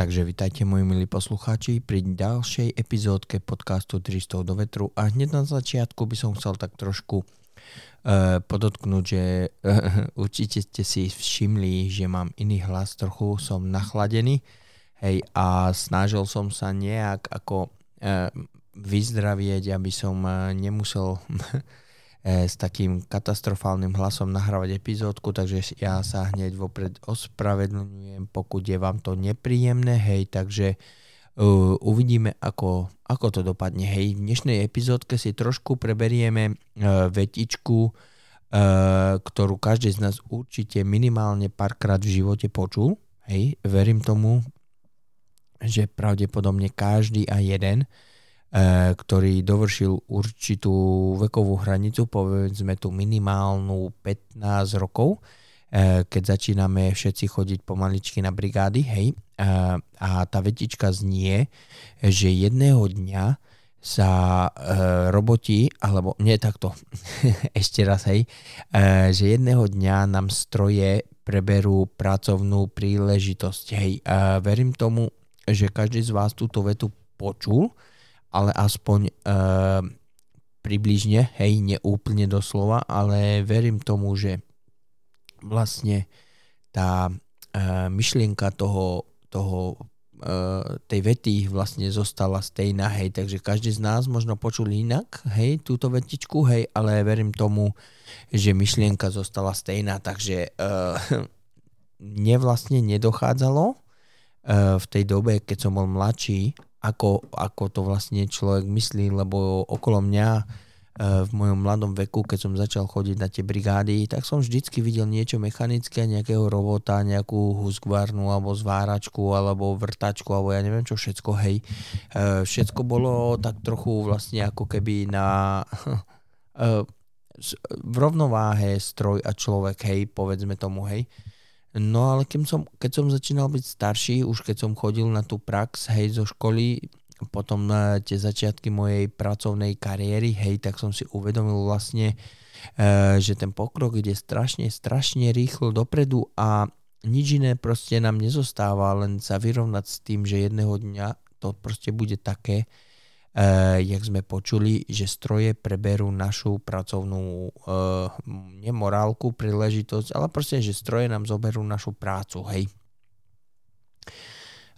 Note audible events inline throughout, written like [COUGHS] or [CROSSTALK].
takže vitajte moji milí poslucháči pri ďalšej epizódke podcastu 300 do vetru. A hneď na začiatku by som chcel tak trošku uh, podotknúť, že uh, [LAUGHS] určite ste si všimli, že mám iný hlas, trochu som nachladený hej, a snažil som sa nejak ako uh, vyzdravieť, aby som nemusel E, [LAUGHS] s takým katastrofálnym hlasom nahrávať epizódku, takže ja sa hneď vopred ospravedlňujem, pokud je vám to nepríjemné, hej, takže uh, uvidíme, ako, ako to dopadne. Hej, v dnešnej epizódke si trošku preberieme uh, vetičku, uh, ktorú každý z nás určite minimálne párkrát v živote počul. Hej, verím tomu, že pravdepodobne každý a jeden E, ktorý dovršil určitú vekovú hranicu, povedzme tú minimálnu 15 rokov, e, keď začíname všetci chodiť pomaličky na brigády, hej, e, a tá vetička znie, že jedného dňa sa e, roboti, alebo nie takto, [LAUGHS] ešte raz, hej, e, že jedného dňa nám stroje preberú pracovnú príležitosť, hej. E, verím tomu, že každý z vás túto vetu počul, ale aspoň uh, približne, hej, neúplne doslova, ale verím tomu, že vlastne tá uh, myšlienka toho, toho uh, tej vety vlastne zostala stejná, hej, takže každý z nás možno počul inak, hej, túto vetičku, hej, ale verím tomu, že myšlienka zostala stejná, takže uh, mne vlastne nedochádzalo uh, v tej dobe, keď som bol mladší, ako, ako to vlastne človek myslí, lebo okolo mňa e, v mojom mladom veku, keď som začal chodiť na tie brigády, tak som vždycky videl niečo mechanické, nejakého robota, nejakú huskvarnu alebo zváračku alebo vrtačku alebo ja neviem čo všetko, hej. E, všetko bolo tak trochu vlastne ako keby na [LAUGHS] e, v rovnováhe stroj a človek, hej, povedzme tomu, hej. No ale keď som, keď som začínal byť starší, už keď som chodil na tú prax, hej, zo školy, potom na tie začiatky mojej pracovnej kariéry, hej, tak som si uvedomil vlastne, e, že ten pokrok ide strašne, strašne rýchlo dopredu a nič iné proste nám nezostáva, len sa vyrovnať s tým, že jedného dňa to proste bude také, Uh, jak sme počuli, že stroje preberú našu pracovnú uh, nemorálku, príležitosť, ale proste, že stroje nám zoberú našu prácu, hej.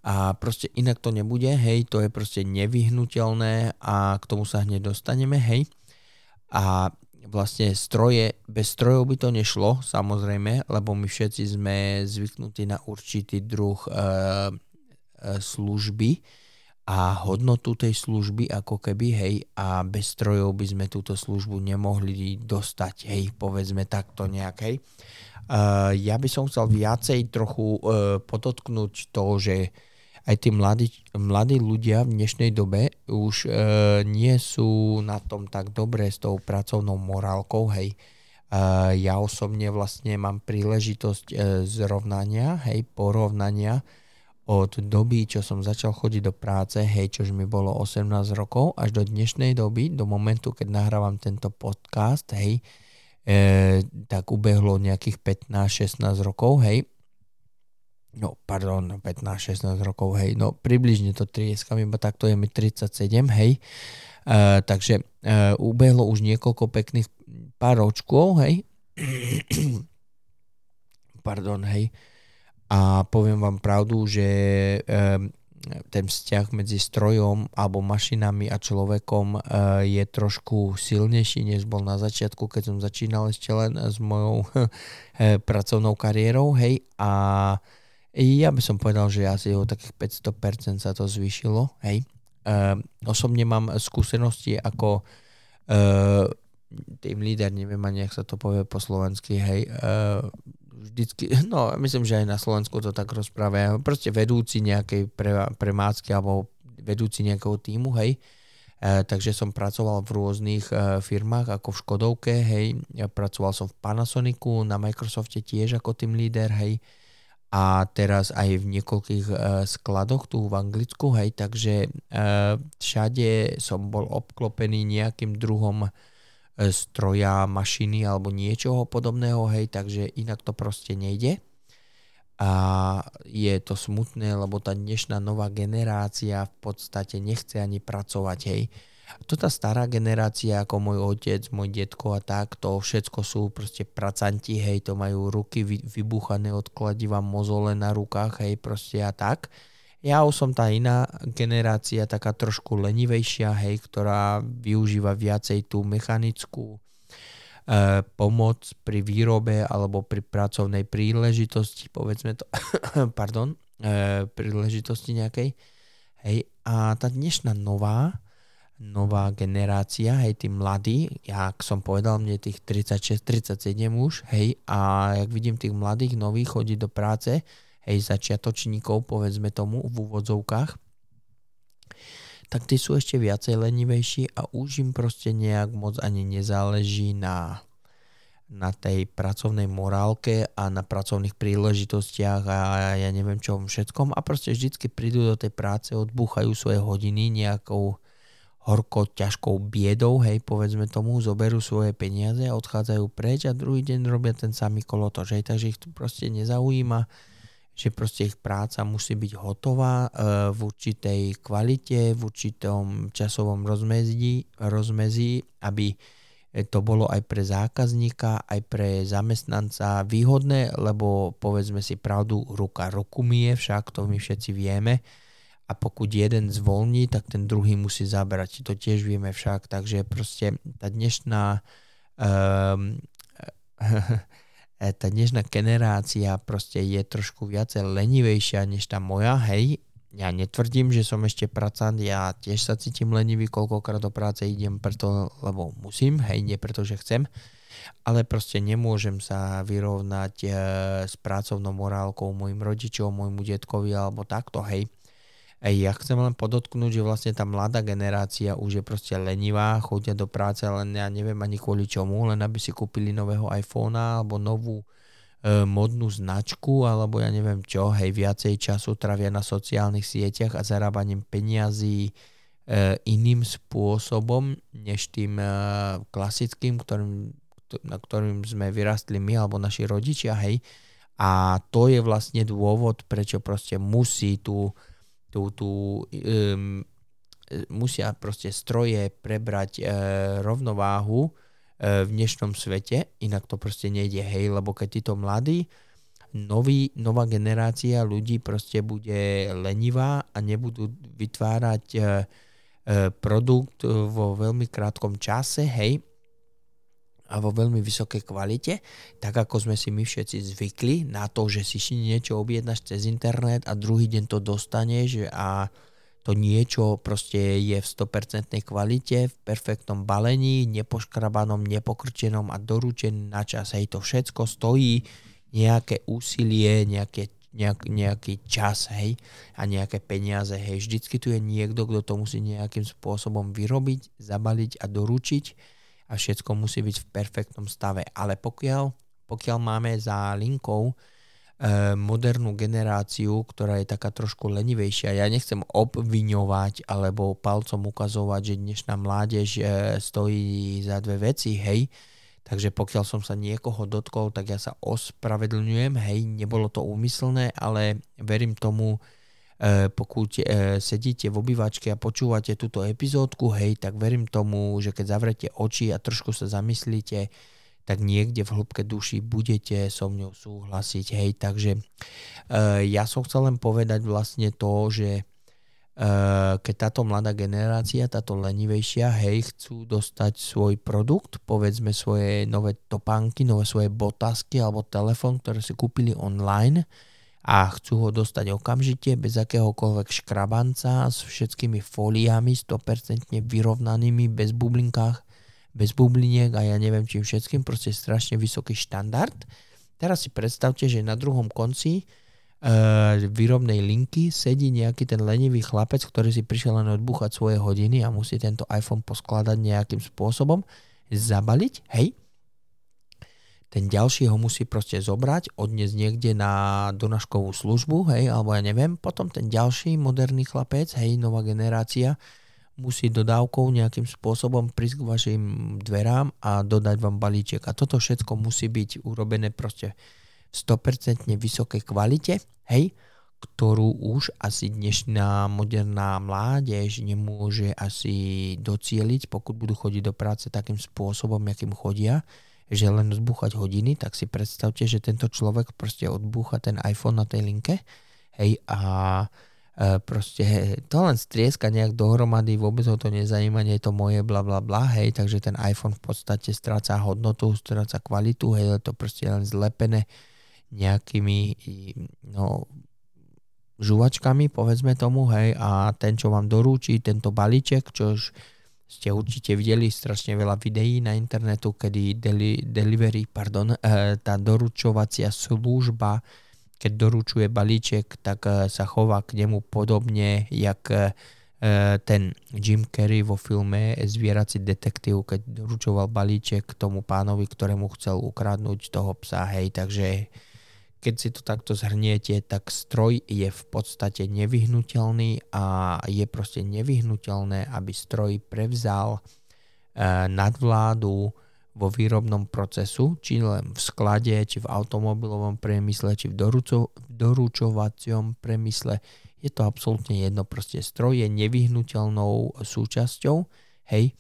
A proste inak to nebude, hej, to je proste nevyhnutelné a k tomu sa hneď dostaneme, hej. A vlastne stroje, bez strojov by to nešlo, samozrejme, lebo my všetci sme zvyknutí na určitý druh uh, služby, a hodnotu tej služby ako keby, hej, a bez strojov by sme túto službu nemohli dostať, hej, povedzme takto nejak, hej. Uh, ja by som chcel viacej trochu uh, podotknúť to, že aj tí mladí, mladí ľudia v dnešnej dobe už uh, nie sú na tom tak dobre s tou pracovnou morálkou, hej. Uh, ja osobne vlastne mám príležitosť uh, zrovnania, hej, porovnania od doby, čo som začal chodiť do práce, hej, čož mi bolo 18 rokov, až do dnešnej doby, do momentu, keď nahrávam tento podcast, hej, e, tak ubehlo nejakých 15-16 rokov, hej, no, pardon, 15-16 rokov, hej, no, približne to trieskam, iba takto je mi 37, hej, e, takže e, ubehlo už niekoľko pekných pár ročkov, hej, [CLEARS THROAT] pardon, hej, a poviem vám pravdu, že ten vzťah medzi strojom alebo mašinami a človekom eh, je trošku silnejší, než bol na začiatku, keď som začínal ešte len s mojou [LAUGHS] eh, pracovnou kariérou, hej, a ja by som povedal, že asi o takých 500% sa to zvýšilo, hej. Osobne mám skúsenosti ako uh, team leader, neviem ani, ak sa to povie po slovensky, hej, vždycky, [LAUGHS] no myslím, že aj na Slovensku to tak rozprávajú, proste vedúci nejakej pre, premádzky alebo vedúci nejakého týmu, hej. E, takže som pracoval v rôznych e, firmách ako v Škodovke, hej. Ja pracoval som v Panasonicu, na Microsofte tiež ako tým líder, hej. A teraz aj v niekoľkých e, skladoch tu v Anglicku, hej. Takže e, všade som bol obklopený nejakým druhom stroja, mašiny alebo niečoho podobného, hej, takže inak to proste nejde. a je to smutné, lebo tá dnešná nová generácia v podstate nechce ani pracovať, hej. To tá stará generácia, ako môj otec, môj detko a tak, to všetko sú proste pracanti, hej, to majú ruky vybuchané od kladiva, mozole na rukách, hej, proste a tak. Ja už som tá iná generácia, taká trošku lenivejšia, hej, ktorá využíva viacej tú mechanickú e, pomoc pri výrobe alebo pri pracovnej príležitosti, povedzme to, [COUGHS] pardon, e, príležitosti nejakej. Hej, a tá dnešná nová, nová generácia, hej, tí mladí, jak som povedal, mne tých 36, 37 už, hej, a jak vidím tých mladých nových chodiť do práce, hej, začiatočníkov, povedzme tomu, v úvodzovkách, tak tí sú ešte viacej lenivejší a už im proste nejak moc ani nezáleží na, na tej pracovnej morálke a na pracovných príležitostiach a ja neviem čom všetkom. A proste vždycky prídu do tej práce, odbúchajú svoje hodiny nejakou horko ťažkou biedou, hej, povedzme tomu, zoberú svoje peniaze a odchádzajú preč a druhý deň robia ten samý kolotoč, hej, takže ich to proste nezaujíma že proste ich práca musí byť hotová e, v určitej kvalite, v určitom časovom rozmezí, rozmezí, aby to bolo aj pre zákazníka, aj pre zamestnanca výhodné, lebo povedzme si pravdu, ruka ruku mie, však to my všetci vieme. A pokud jeden zvolní, tak ten druhý musí zabrať. To tiež vieme však. Takže proste tá dnešná um, E, [LAUGHS] tá dnešná generácia proste je trošku viacej lenivejšia než tá moja, hej. Ja netvrdím, že som ešte pracant, ja tiež sa cítim lenivý, koľkokrát do práce idem preto, lebo musím, hej, nie preto, že chcem, ale proste nemôžem sa vyrovnať e, s pracovnou morálkou mojim rodičom, môjmu detkovi alebo takto, hej. Ja chcem len podotknúť, že vlastne tá mladá generácia už je proste lenivá, chodia do práce, len ja neviem ani kvôli čomu, len aby si kúpili nového iPhone alebo novú e, modnú značku, alebo ja neviem čo, hej, viacej času travia na sociálnych sieťach a zarábaním peniazí e, iným spôsobom, než tým e, klasickým, ktorým, na ktorým sme vyrastli my alebo naši rodičia, hej. A to je vlastne dôvod, prečo proste musí tu tú, tú um, musia proste stroje prebrať uh, rovnováhu uh, v dnešnom svete, inak to proste nejde, hej, lebo keď títo mladí, nový, nová generácia ľudí proste bude lenivá a nebudú vytvárať uh, produkt vo veľmi krátkom čase, hej, a vo veľmi vysokej kvalite, tak ako sme si my všetci zvykli na to, že si niečo objednáš cez internet a druhý deň to dostaneš a to niečo proste je v 100% kvalite, v perfektnom balení, nepoškrabanom, nepokrčenom a doručený na čas. Hej, to všetko stojí nejaké úsilie, nejaké, nejak, nejaký čas, hej, a nejaké peniaze, hej. Vždycky tu je niekto, kto to musí nejakým spôsobom vyrobiť, zabaliť a doručiť a všetko musí byť v perfektnom stave. Ale pokiaľ, pokiaľ máme za linkou e, modernú generáciu, ktorá je taká trošku lenivejšia, ja nechcem obviňovať alebo palcom ukazovať, že dnešná mládež e, stojí za dve veci, hej, Takže pokiaľ som sa niekoho dotkol, tak ja sa ospravedlňujem, hej, nebolo to úmyselné, ale verím tomu, pokud e, sedíte v obývačke a počúvate túto epizódku, hej, tak verím tomu, že keď zavrete oči a trošku sa zamyslíte, tak niekde v hĺbke duši budete so mňou súhlasiť, hej, takže uh, ja som chcel len povedať vlastne to, že keď táto mladá generácia, táto lenivejšia, hej, chcú dostať svoj produkt, povedzme svoje nové topánky, nové svoje botasky alebo telefón, ktoré si kúpili online, a chcú ho dostať okamžite bez akéhokoľvek škrabanca s všetkými fóliami 100% vyrovnanými, bez bublinkách, bez bubliniek a ja neviem čím všetkým, proste strašne vysoký štandard. Teraz si predstavte, že na druhom konci uh, výrobnej linky sedí nejaký ten lenivý chlapec, ktorý si prišiel len odbúchať svoje hodiny a musí tento iPhone poskladať nejakým spôsobom, zabaliť, hej, ten ďalší ho musí proste zobrať, odniesť niekde na donaškovú službu, hej, alebo ja neviem, potom ten ďalší moderný chlapec, hej, nová generácia, musí dodávkou nejakým spôsobom prísť k vašim dverám a dodať vám balíček. A toto všetko musí byť urobené proste 100% vysokej kvalite, hej, ktorú už asi dnešná moderná mládež nemôže asi docieliť, pokud budú chodiť do práce takým spôsobom, akým chodia, že len odbúchať hodiny, tak si predstavte, že tento človek proste odbúcha ten iPhone na tej linke, hej, a e, proste to len strieska nejak dohromady, vôbec ho to nezajíma, nie je to moje, bla bla bla, hej, takže ten iPhone v podstate stráca hodnotu, stráca kvalitu, hej, je to proste len zlepené nejakými no, žuvačkami, povedzme tomu, hej, a ten, čo vám dorúči tento balíček, čo už ste určite videli strašne veľa videí na internetu, kedy deli, delivery, pardon, e, tá doručovacia služba, keď doručuje balíček, tak e, sa chová k nemu podobne, jak e, ten Jim Carrey vo filme Zvierací detektív, keď doručoval balíček tomu pánovi, ktorému chcel ukradnúť toho psa, hej, takže keď si to takto zhrniete, tak stroj je v podstate nevyhnutelný a je proste nevyhnutelné, aby stroj prevzal e, nadvládu vo výrobnom procesu, či len v sklade, či v automobilovom priemysle, či v, doručo, v doručovacom priemysle. Je to absolútne jedno, proste stroj je nevyhnutelnou súčasťou, hej,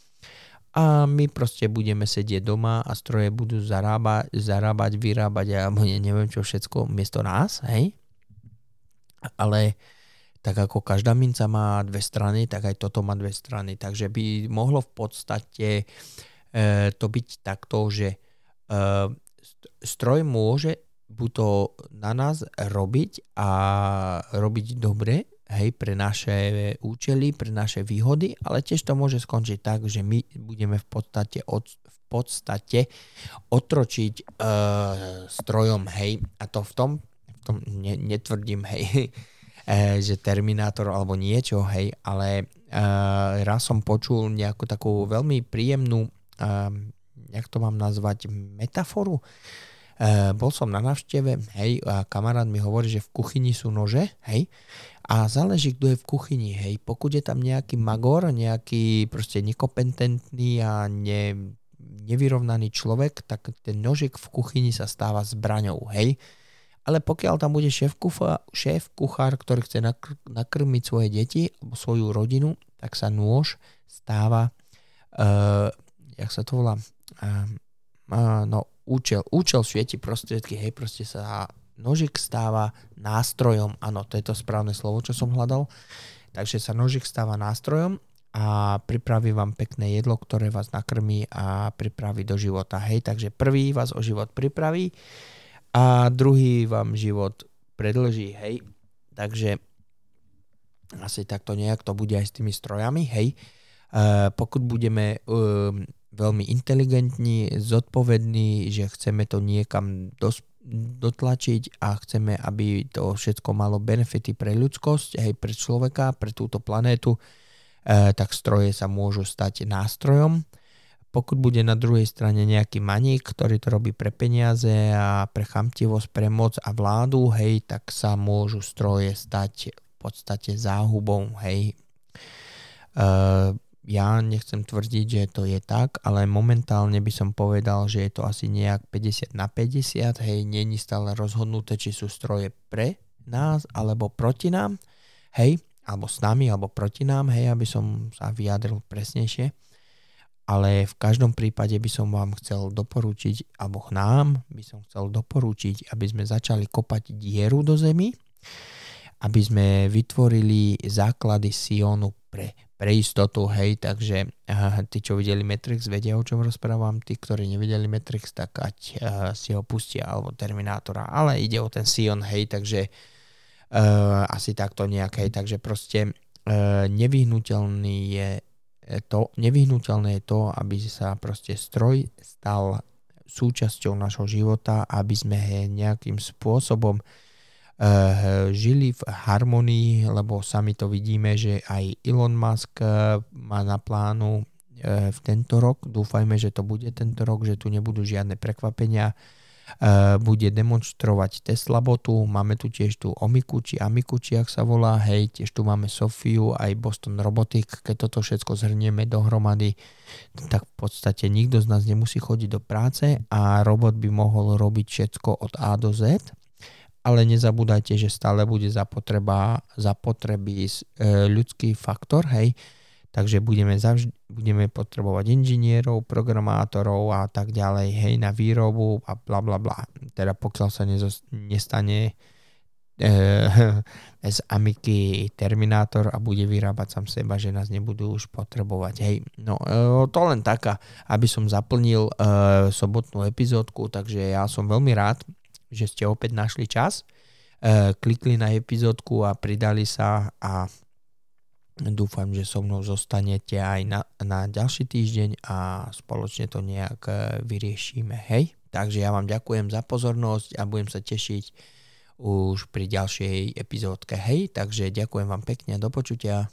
a my proste budeme sedieť doma a stroje budú zarábať, zarábať vyrábať alebo ne, neviem čo všetko miesto nás, hej? Ale tak ako každá minca má dve strany, tak aj toto má dve strany. Takže by mohlo v podstate e, to byť takto, že e, stroj môže buď to na nás robiť a robiť dobre, hej, pre naše účely, pre naše výhody, ale tiež to môže skončiť tak, že my budeme v podstate, od, v podstate otročiť uh, strojom, hej, a to v tom, v tom ne, netvrdím, hej, uh, [LAUGHS] že Terminátor alebo niečo, hej, ale uh, raz som počul nejakú takú veľmi príjemnú, uh, jak to mám nazvať, metaforu, Uh, bol som na návšteve, hej, a kamarát mi hovorí, že v kuchyni sú nože, hej, a záleží, kto je v kuchyni, hej. Pokud je tam nejaký magor, nejaký proste nekompetentný a ne, nevyrovnaný človek, tak ten nožik v kuchyni sa stáva zbraňou, hej. Ale pokiaľ tam bude šéf, kufa, šéf kuchár, ktorý chce nakr- nakrmiť svoje deti alebo svoju rodinu, tak sa nôž stáva, uh, jak sa to volá, uh, uh, no účel, účel svieti prostriedky, hej, proste sa nožik stáva nástrojom, áno, to je to správne slovo, čo som hľadal, takže sa nožik stáva nástrojom a pripraví vám pekné jedlo, ktoré vás nakrmí a pripraví do života. Hej, takže prvý vás o život pripraví a druhý vám život predlží. Hej, takže asi takto nejak to bude aj s tými strojami. Hej, uh, pokud budeme uh, veľmi inteligentní, zodpovední, že chceme to niekam dos- dotlačiť a chceme, aby to všetko malo benefity pre ľudskosť, aj pre človeka, pre túto planétu, e, tak stroje sa môžu stať nástrojom. Pokud bude na druhej strane nejaký maník, ktorý to robí pre peniaze a pre chamtivosť, pre moc a vládu, hej, tak sa môžu stroje stať v podstate záhubou, hej. E, ja nechcem tvrdiť, že to je tak, ale momentálne by som povedal, že je to asi nejak 50 na 50, hej, není stále rozhodnuté, či sú stroje pre nás alebo proti nám, hej, alebo s nami, alebo proti nám, hej, aby som sa vyjadril presnejšie. Ale v každom prípade by som vám chcel doporučiť, alebo nám by som chcel doporučiť, aby sme začali kopať dieru do zemi, aby sme vytvorili základy Sionu pre pre istotu, hej, takže uh, tí, čo videli Matrix, vedia, o čom rozprávam, tí, ktorí nevideli Matrix, tak ať uh, si ho pustia, alebo Terminátora, ale ide o ten Sion, hej, takže uh, asi takto nejak, hej, takže proste uh, nevyhnutelný je to, nevyhnutelné je to, aby sa proste stroj stal súčasťou našho života, aby sme nejakým spôsobom Eh, žili v harmonii, lebo sami to vidíme, že aj Elon Musk eh, má na plánu eh, v tento rok. Dúfajme, že to bude tento rok, že tu nebudú žiadne prekvapenia. bude demonstrovať Tesla botu, máme tu tiež tu Omiku, či Amiku, či ak sa volá, hej, tiež tu máme Sofiu, aj Boston Robotics, keď toto všetko zhrnieme dohromady, tak v podstate nikto z nás nemusí chodiť do práce a robot by mohol robiť všetko od A do Z, ale nezabúdajte, že stále bude zapotreba, zapotreby e, ľudský faktor, hej, takže budeme, zavždy, budeme potrebovať inžinierov, programátorov a tak ďalej, hej, na výrobu a bla bla bla. Teda pokiaľ sa nezos, nestane e, [LAUGHS] z Amiky Terminátor a bude vyrábať sám seba, že nás nebudú už potrebovať. Hej, no e, to len taká, aby som zaplnil e, sobotnú epizódku, takže ja som veľmi rád, že ste opäť našli čas, e, klikli na epizódku a pridali sa a Dúfam, že so mnou zostanete aj na, na ďalší týždeň a spoločne to nejak e, vyriešime. Hej? Takže ja vám ďakujem za pozornosť a budem sa tešiť už pri ďalšej epizódke. Hej, takže ďakujem vám pekne do počutia.